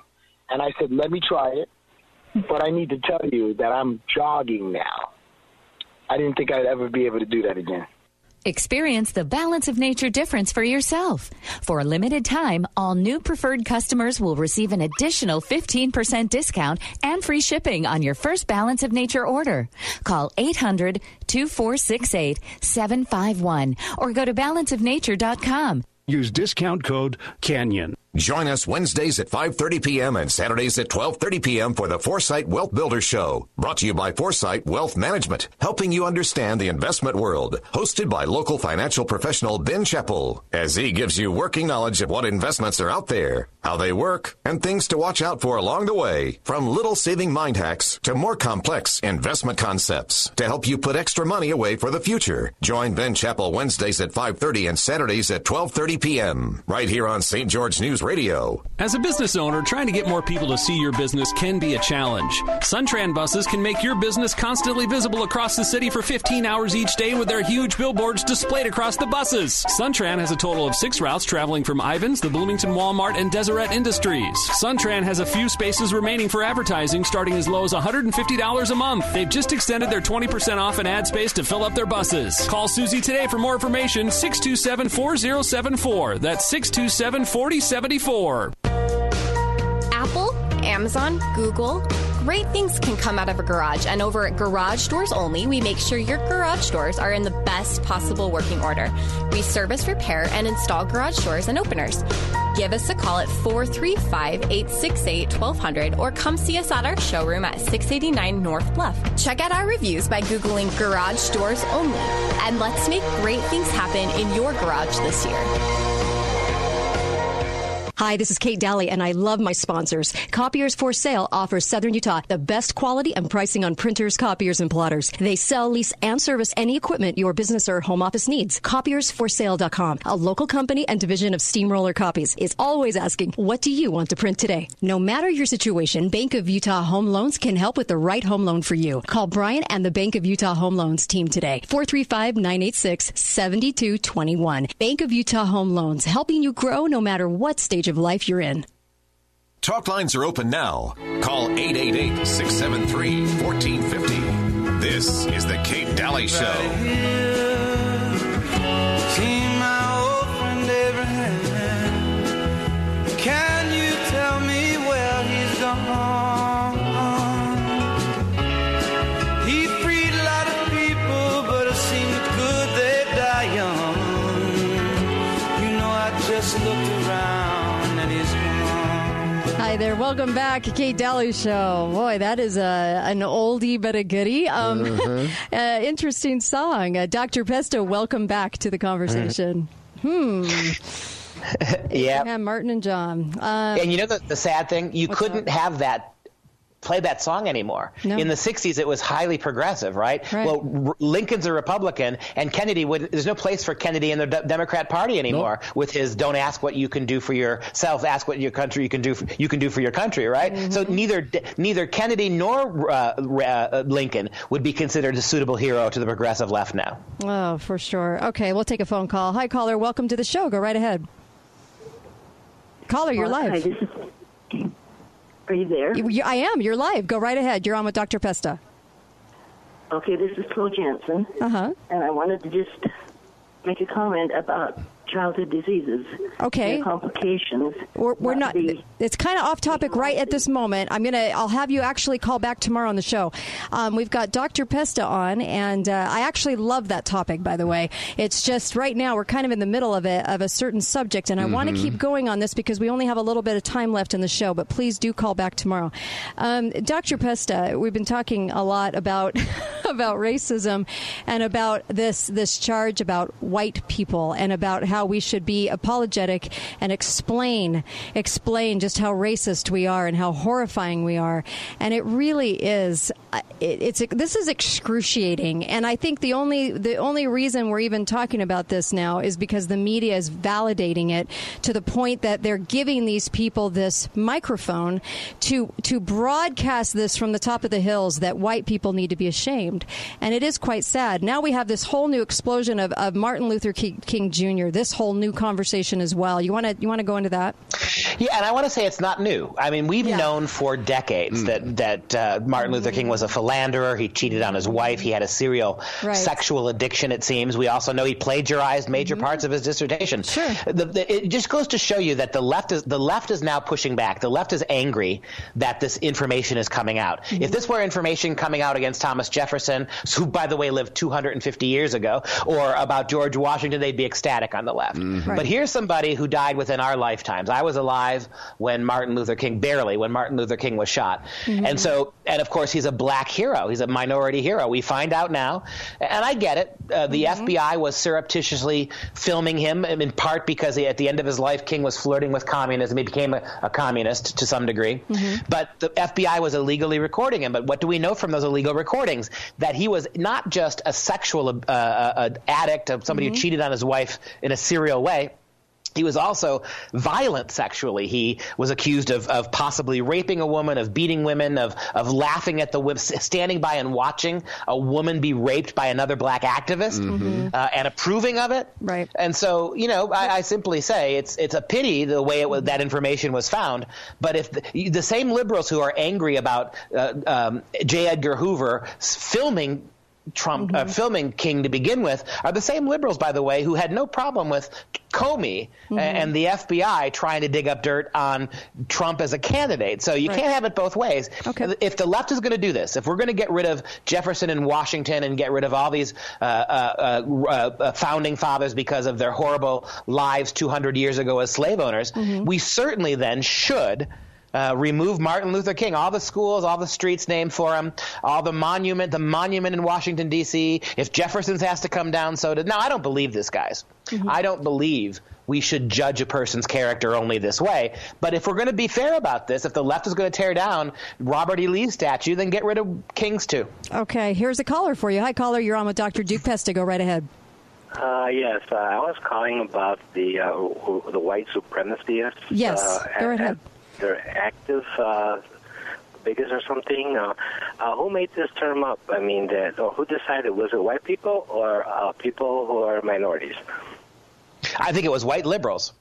And I said, let me try it, but I need to tell you that I'm jogging now. I didn't think I'd ever be able to do that again. Experience the balance of nature difference for yourself. For a limited time, all new preferred customers will receive an additional 15% discount and free shipping on your first balance of nature order. Call 800 2468 751 or go to balanceofnature.com. Use discount code CANYON. Join us Wednesdays at 5:30 p.m. and Saturdays at 12:30 p.m. for the Foresight Wealth Builder Show, brought to you by Foresight Wealth Management, helping you understand the investment world. Hosted by local financial professional Ben Chappell, as he gives you working knowledge of what investments are out there, how they work, and things to watch out for along the way. From little saving mind hacks to more complex investment concepts to help you put extra money away for the future. Join Ben Chappell Wednesdays at 5:30 and Saturdays at 12:30 p.m. right here on St. George News Radio. As a business owner, trying to get more people to see your business can be a challenge. Suntran buses can make your business constantly visible across the city for 15 hours each day with their huge billboards displayed across the buses. Suntran has a total of six routes traveling from Ivins, the Bloomington Walmart, and Deseret Industries. Suntran has a few spaces remaining for advertising starting as low as $150 a month. They've just extended their 20% off an ad space to fill up their buses. Call Susie today for more information 627 4074. That's 627 4074. Apple, Amazon, Google. Great things can come out of a garage, and over at Garage Doors Only, we make sure your garage doors are in the best possible working order. We service, repair, and install garage doors and openers. Give us a call at 435 868 1200 or come see us at our showroom at 689 North Bluff. Check out our reviews by Googling Garage Doors Only, and let's make great things happen in your garage this year. Hi, this is Kate Dalley, and I love my sponsors. Copiers for Sale offers Southern Utah the best quality and pricing on printers, copiers, and plotters. They sell, lease, and service any equipment your business or home office needs. Copiersforsale.com, a local company and division of Steamroller Copies, is always asking, What do you want to print today? No matter your situation, Bank of Utah Home Loans can help with the right home loan for you. Call Brian and the Bank of Utah Home Loans team today. 435 986 7221. Bank of Utah Home Loans, helping you grow no matter what stage of life you're in. Talk lines are open now. Call 888 673 1450. This is The Kate Dalley Show. Welcome back. Kate Dalley Show. Boy, that is a, an oldie but a goodie. Um, Mhm. uh, interesting song. Uh, Dr. Pesta, welcome back to the conversation. Hmm. yeah. Yeah, Martin and John. Uh, And you know the, the sad thing? You couldn't have that play that song anymore. No. In the 60s, it was highly progressive, right? Right. Well, R- Lincoln's a Republican, and Kennedy would. There's no place for Kennedy in the D- Democrat Party anymore. With his "Don't ask what you can do for yourself, ask what your country you can do. For, you can do for your country," right? Mm-hmm. So neither neither Kennedy nor uh, uh, Lincoln would be considered a suitable hero to the progressive left now. oh, for sure. Okay, we'll take a phone call. Hi, caller. Welcome to the show. Go right ahead. Caller, you're live. hi, this is- Are you there? I am. You're live. Go right ahead. You're on with Dr. Pesta. Okay, this is Flo Jansen. Uh huh. And I wanted to just make a comment about childhood diseases. Okay. Their complications. We're, we're not. be- It's kind of off topic right at this moment. I'm gonna. I'll have you actually call back tomorrow on the show. Um, we've got Dr. Pesta on, and uh, I actually love that topic. By the way, it's just right now we're kind of in the middle of a of a certain subject, and I want to keep going on this because we only have a little bit of time left in the show. But please do call back tomorrow, um, Dr. Pesta. We've been talking a lot about about racism and about this this charge about white people and about how we should be apologetic and explain explain just how racist we are and how horrifying we are. And it really is it, it's this is excruciating. And I think the only the only reason we're even talking about this now is because the media is validating it to the point that they're giving these people this microphone to to broadcast this from the top of the hills that white people need to be ashamed. And it is quite sad. Now we have this whole new explosion of, of Martin Luther King, King Jr. this whole new conversation as well. You want to you want to go into that? Yeah, and I want to say it's not new. I mean, we've known for decades that that uh, Martin Luther King was a philanderer. He cheated on his wife. He had a serial Right. sexual addiction. It seems. We also know he plagiarized major mm-hmm. parts of his dissertation. Sure. The, the, it just goes to show you that the left is the left is now pushing back. The left is angry that this information is coming out. Mm-hmm. If this were information coming out against Thomas Jefferson, who by the way lived 250 years ago, or about George Washington, they'd be ecstatic on the left. Mm-hmm. Right. But here's somebody who died within our lifetimes. I was alive when Martin Luther King, barely when Martin Luther King was shot. Mhm. And so, and of course, he's a black hero. He's a minority hero. We find out now, and I get it. Uh, the FBI was surreptitiously filming him in part because he, at the end of his life, King was flirting with communism. He became a, a communist to some degree. But the FBI was illegally recording him. But what do we know from those illegal recordings? That he was not just a sexual uh, uh, addict, of somebody who cheated on his wife in a serial way. He was also violent sexually. He was accused of, of possibly raping a woman, of beating women, of, of laughing at the women, standing by and watching a woman be raped by another black activist Mhm. uh, and approving of it. Right. And so, you know, I, I simply say it's it's a pity the way it was, that information was found. But if the, the same liberals who are angry about uh, um, J. Edgar Hoover filming Trump uh, filming King to begin with are the same liberals, by the way, who had no problem with Comey Mhm. and the FBI trying to dig up dirt on Trump as a candidate. So you Right. can't have it both ways. Okay. If the left is going to do this, if we're going to get rid of Jefferson and Washington and get rid of all these uh, uh, uh, uh, founding fathers because of their horrible lives 200 years ago as slave owners, we certainly then should uh, remove Martin Luther King, all the schools, all the streets named for him, all the monument, the monument in Washington D.C. If Jefferson's has to come down, so did. Now I don't believe this, guys. I don't believe we should judge a person's character only this way. But if we're going to be fair about this, if the left is going to tear down Robert E. Lee's statue, then get rid of King's too. okay here's a caller for you hi caller you're on with Dr. Duke Pesta go right ahead Uh, yes, uh, I was calling about the uh, who- the white supremacists. Yes, uh, go right and- ahead. They're active uh, bigots or something. Uh, uh, who made this term up? I mean, that or who decided? Was it white people or uh, people who are minorities? I think it was white liberals.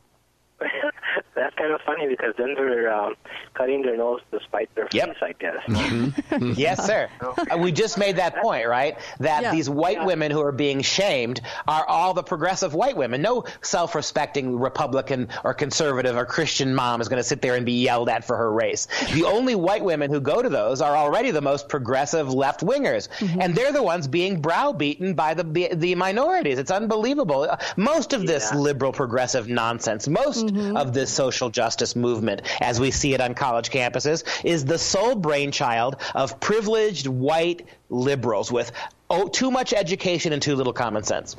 That's kind of funny because then they're um, cutting their nose to spite their face, I guess. yes, sir. Uh, we just made that point, right? That Yeah. these white women who are being shamed are all the progressive white women. No self-respecting Republican or conservative or Christian mom is going to sit there and be yelled at for her race. The only white women who go to those are already the most progressive left wingers, and they're the ones being browbeaten by the the minorities. It's unbelievable. Uh, Most of this liberal progressive nonsense, most of this social justice movement, as we see it on college campuses, is the sole brainchild of privileged white liberals with oh, too much education and too little common sense.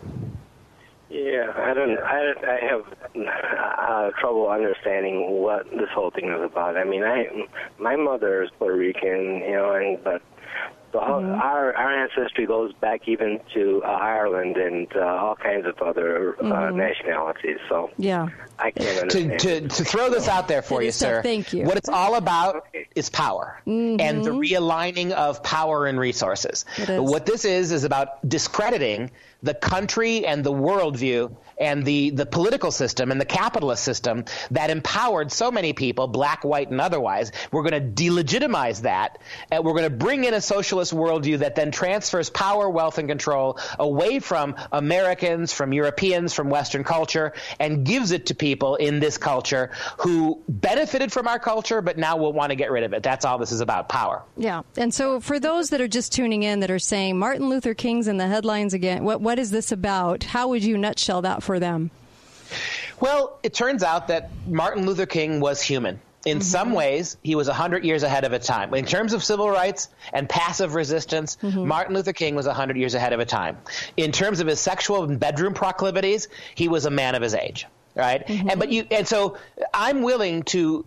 Yeah, I don't. I, I have uh, trouble understanding what this whole thing is about. I mean, I my mother is Puerto Rican, you know, and but the, whole our our ancestry goes back even to uh, Ireland and uh, all kinds of other uh, Mhm. nationalities. So yeah I can't To, understand. to, to throw this out there for It you, is tough. sir. Thank you. What it's all about is power and the realigning of power and resources. It is. What this is is about discrediting the country and the worldview and the, the political system and the capitalist system that empowered so many people, black, white, and otherwise. We're going to delegitimize that. And we're going to bring in a socialist worldview that then transfers power, wealth, and control away from Americans, from Europeans, from Western culture, and gives it to people in this culture who benefited from our culture, but now will want to get rid of it. That's all this is about power. Yeah. And so for those that are just tuning in that are saying Martin Luther King's in the headlines again, what, what is this about? How would you nutshell that for them? Well, it turns out that Martin Luther King was human. In mm-hmm. some ways, he was 100 years ahead of its time. In terms of civil rights and passive resistance, mm-hmm. Martin Luther King was 100 years ahead of its time. In terms of his sexual and bedroom proclivities, he was a man of his age right? Mm-hmm. And but you and so I'm willing to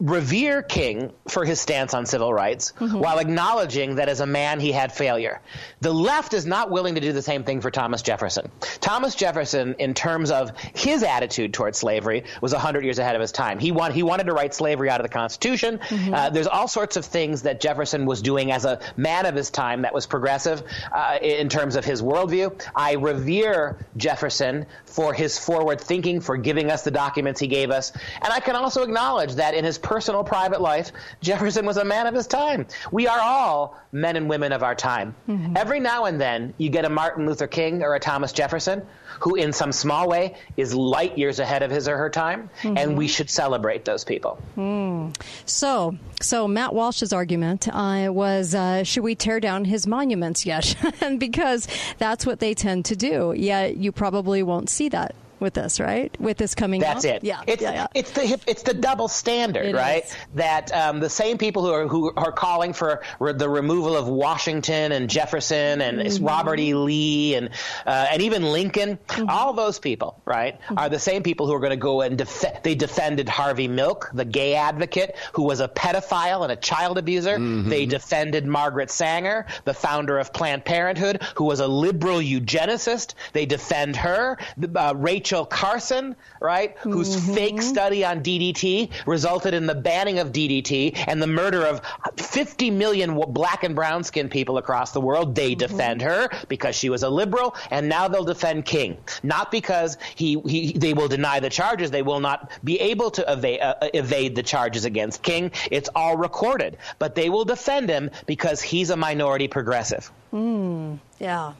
revere King for his stance on civil rights mm-hmm. while acknowledging that as a man he had failure. The left is not willing to do the same thing for Thomas Jefferson. Thomas Jefferson, in terms of his attitude towards slavery, was 100 years ahead of his time. He, want, he wanted to write slavery out of the Constitution. Mm-hmm. Uh, there's all sorts of things that Jefferson was doing as a man of his time that was progressive uh, in terms of his worldview. I revere Jefferson for his forward thinking, for giving us the documents he gave us. And I can also acknowledge that in his personal private life, Jefferson was a man of his time. We are all men and women of our time. Mm-hmm. Every now and then, you get a Martin Luther King or a Thomas Jefferson who, in some small way, is light years ahead of his or her time, mm-hmm. and we should celebrate those people. Mm. So, so Matt Walsh's argument uh, was, uh, should we tear down his monuments? Yes, and because that's what they tend to do. Yet you probably won't see that with this, right? With this coming up, That's out? it. Yeah. It's, yeah, yeah. it's the it's the double standard, it right? Is. That um, the same people who are who are calling for re- the removal of Washington and Jefferson and mm-hmm. Robert E. Lee and uh, and even Lincoln, mm-hmm. all those people, right, mm-hmm. are the same people who are going to go and def- they defended Harvey Milk, the gay advocate who was a pedophile and a child abuser. Mm-hmm. They defended Margaret Sanger, the founder of Planned Parenthood, who was a liberal eugenicist. They defend her. Uh, Rachel Carson, right, mm-hmm. whose fake study on DDT resulted in the banning of DDT and the murder of 50 million black and brown skinned people across the world. They mm-hmm. defend her because she was a liberal, and now they'll defend King. Not because he, he they will deny the charges, they will not be able to evade, uh, evade the charges against King. It's all recorded, but they will defend him because he's a minority progressive. Mm, yeah.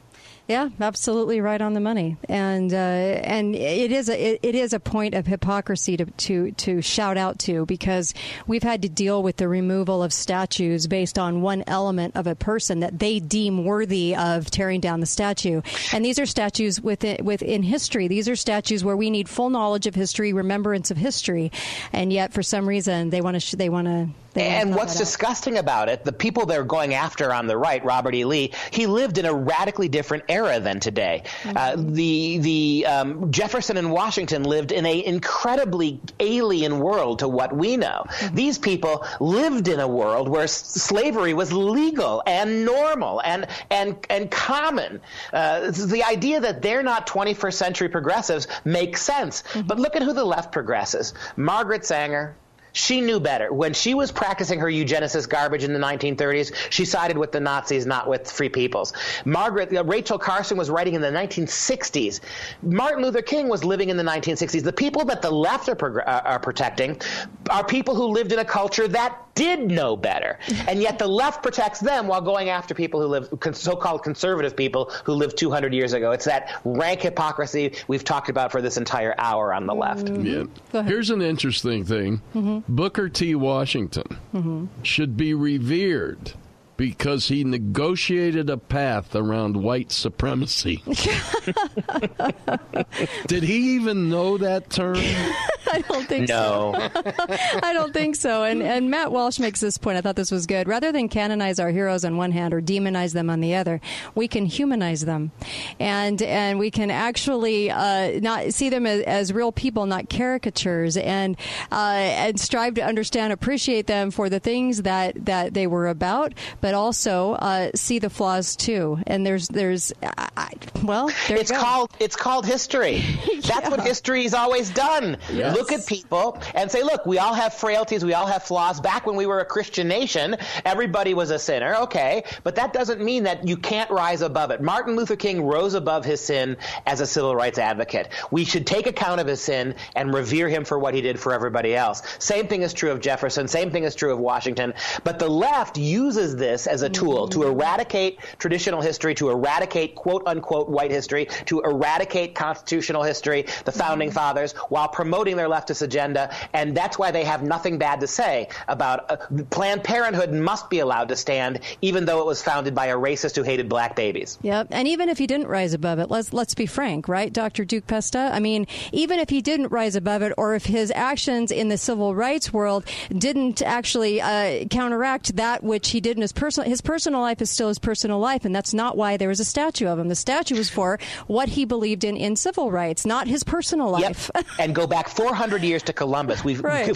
Yeah, absolutely right on the money, and uh, and it is a it, it is a point of hypocrisy to, to to shout out to because we've had to deal with the removal of statues based on one element of a person that they deem worthy of tearing down the statue, and these are statues within within history. These are statues where we need full knowledge of history, remembrance of history, and yet for some reason they want to they want to and what's disgusting about it, the people they're going after on the right, Robert E. Lee, he lived in a radically different era than today. Mm-hmm. Uh, the the um, Jefferson and Washington lived in an incredibly alien world to what we know. Mm-hmm. These people lived in a world where slavery was legal and normal and and and common. Uh, the idea that they're not 21st century progressives makes sense. Mm-hmm. But look at who the left progresses: Margaret Sanger, she knew better. When she was practicing her eugenicist garbage in the 1930s, she sided with the Nazis, not with free peoples. Margaret, uh, Rachel Carson was writing in the 1960s. Martin Luther King was living in the 1960s. The people that the left are, uh, are protecting are people who lived in a culture that did know better. And yet the left protects them while going after people who live, so-called conservative people who lived 200 years ago. It's that rank hypocrisy we've talked about for this entire hour on the left. Yeah. Here's an interesting thing. Mm-hmm. Booker T. Washington mm-hmm. should be revered because he negotiated a path around white supremacy. Did he even know that term? I don't think no. so. I don't think so. And and Matt Walsh makes this point. I thought this was good. Rather than canonize our heroes on one hand or demonize them on the other, we can humanize them, and and we can actually uh, not see them as, as, real people, not caricatures, and uh, and strive to understand, appreciate them for the things that that they were about, but also uh, see the flaws too. And there's there's I, well, it's called it's called history. That's yeah. what history's always done. Yeah. look at people and say, look, we all have frailties, we all have flaws. Back when we were a Christian nation, everybody was a sinner, okay, but that doesn't mean that you can't rise above it. Martin Luther King rose above his sin as a civil rights advocate. We should take account of his sin and revere him for what he did for everybody else. Same thing is true of Jefferson, same thing is true of Washington, but the left uses this as a tool to eradicate traditional history, to eradicate quote unquote white history, to eradicate constitutional history, the founding fathers, while promoting their leftist agenda. And that's why they have nothing bad to say about uh, Planned Parenthood must be allowed to stand, even though it was founded by a racist who hated black babies. Yep. And even if he didn't rise above it, let's let's be frank, right, Dr. Duke Pesta? I mean, even if he didn't rise above it, or if his actions in the civil rights world didn't actually uh, counteract that which he did in his personal his personal life is still his personal life, and that's not why there was a statue of him. The statue was for what he believed in in civil rights, not his personal life. Yep. and go back 400 years to Columbus. We've Right.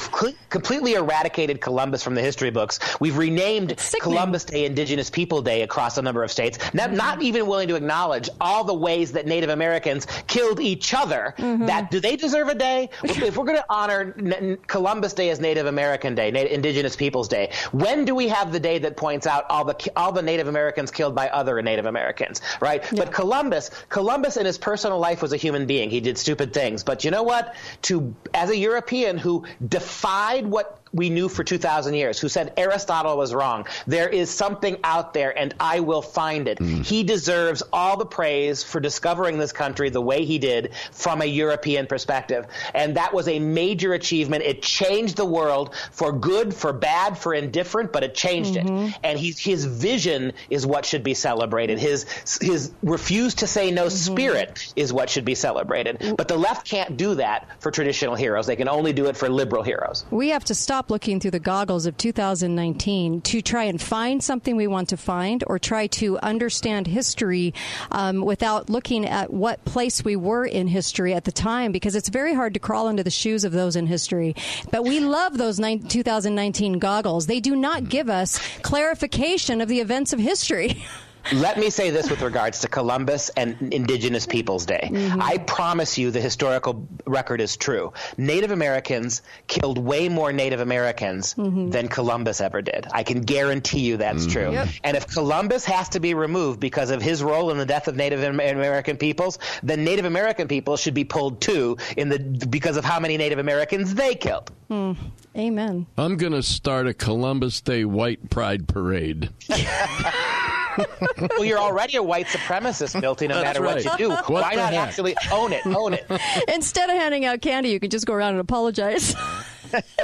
completely eradicated Columbus from the history books. We've renamed Columbus Day Indigenous People Day across a number of states. Not, mm-hmm. not even willing to acknowledge all the ways that Native Americans killed each other. Mm-hmm. That do they deserve a day? if we're going to honor N- Columbus Day as Native American Day, Indigenous Peoples Day, when do we have the day that points out all the all the Native Americans killed by other Native Americans? Right? But Columbus, Columbus in his personal life was a human being. He did stupid things. But you know what? To as a European who defied what we knew for 2,000 years, who said Aristotle was wrong. There is something out there, and I will find it. Mm-hmm. He deserves all the praise for discovering this country the way he did from a European perspective. And that was a major achievement. It changed the world for good, for bad, for indifferent, but it changed it. Mm-hmm. And he's, his vision is what should be celebrated. His, his refuse to say no mm-hmm. spirit is what should be celebrated. But the left can't do that for traditional heroes. They can only do it for liberal heroes. We have to stop looking through the goggles of 2019 to try and find something we want to find or try to understand history um, without looking at what place we were in history at the time because it's very hard to crawl into the shoes of those in history. But we love those nine 2019 goggles. They do not give us clarification of the events of history. Let me say this with regards to Columbus and Indigenous Peoples Day. Mm-hmm. I promise you the historical record is true. Native Americans killed way more Native Americans mm-hmm. than Columbus ever did. I can guarantee you that's mm-hmm. true. Yep. And if Columbus has to be removed because of his role in the death of Native American peoples, then Native American people should be pulled too in the because of how many Native Americans they killed. Hmm. Amen. I'm going to start a Columbus Day White Pride Parade. well, you're already a white supremacist, Milty, no That's matter what you do. What Why not heck? actually own it? Own it. Instead of handing out candy, you can just go around and apologize.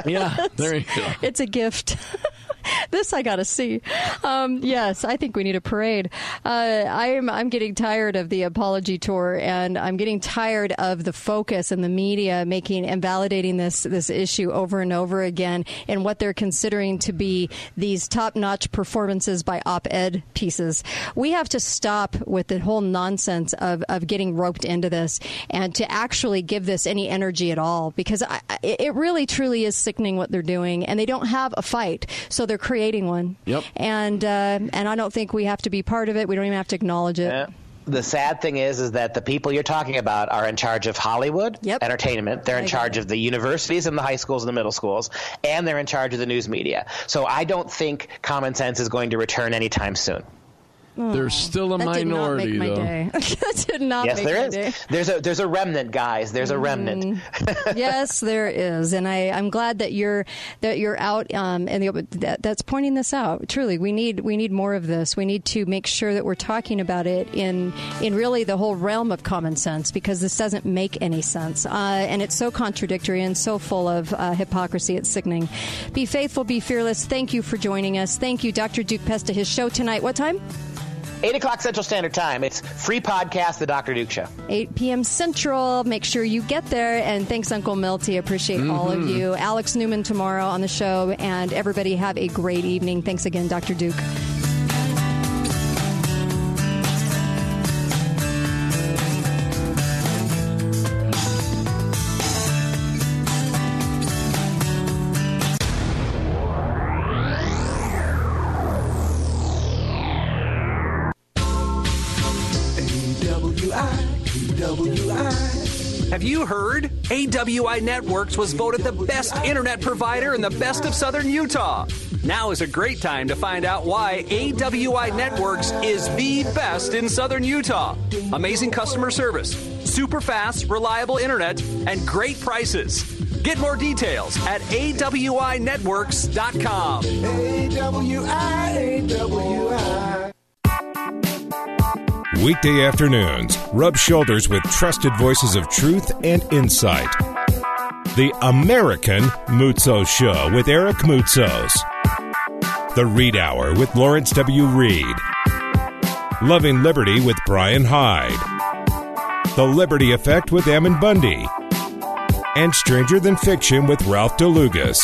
yeah, there you go. It's a gift. this I got to see. Um, yes, I think we need a parade. Uh, I'm I'm getting tired of the apology tour, and I'm getting tired of the focus and the media making and validating this this issue over and over again in what they're considering to be these top notch performances by op-ed pieces. We have to stop with the whole nonsense of of getting roped into this and to actually give this any energy at all because I- it really truly is sickening what they're doing, and they don't have a fight, so they're creating one. Yep. And uh, and I don't think we have to be part of it. We don't even have to acknowledge it. Yeah. The sad thing is, is that the people you're talking about are in charge of Hollywood entertainment. They're in charge of the universities and the high schools and the middle schools, and they're in charge of the news media. So I don't think common sense is going to return anytime soon. There's still a that minority, did not make my though. day. that did not yes, make there my is. day. There's a there's a remnant, guys. There's a remnant. yes, there is, and I, I'm glad that you're that you're out um, and the, that, that's pointing this out. Truly, we need we need more of this. We need to make sure that we're talking about it in in really the whole realm of common sense because this doesn't make any sense, uh, and it's so contradictory and so full of uh, hypocrisy. It's sickening. Be faithful, be fearless. Thank you for joining us. Thank you, Dr. Duke Pesta. His show tonight. What time? Eight o'clock Central Standard Time. It's free podcast, The Dr. Duke Show. 8 p.m. Central. Make sure you get there. And thanks, Uncle Milty. Appreciate mm-hmm. all of you. Alex Newman tomorrow on the show. And everybody have a great evening. Thanks again, Dr. Duke. AWI Networks was voted the best internet provider in the best of southern Utah. Now is a great time to find out why AWI Networks is the best in southern Utah. Amazing customer service, super fast, reliable internet, and great prices. Get more details at AWINetworks.com. AWI, AWI. Weekday afternoons, rub shoulders with trusted voices of truth and insight. The American Moutsos Show with Eric Moutsos. The Reed Hour with Lawrence W. Reed. Loving Liberty with Brian Hyde. The Liberty Effect with Ammon Bundy. And Stranger Than Fiction with Ralph DeLugas.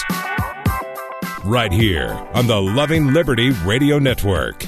Right here on the Loving Liberty Radio Network.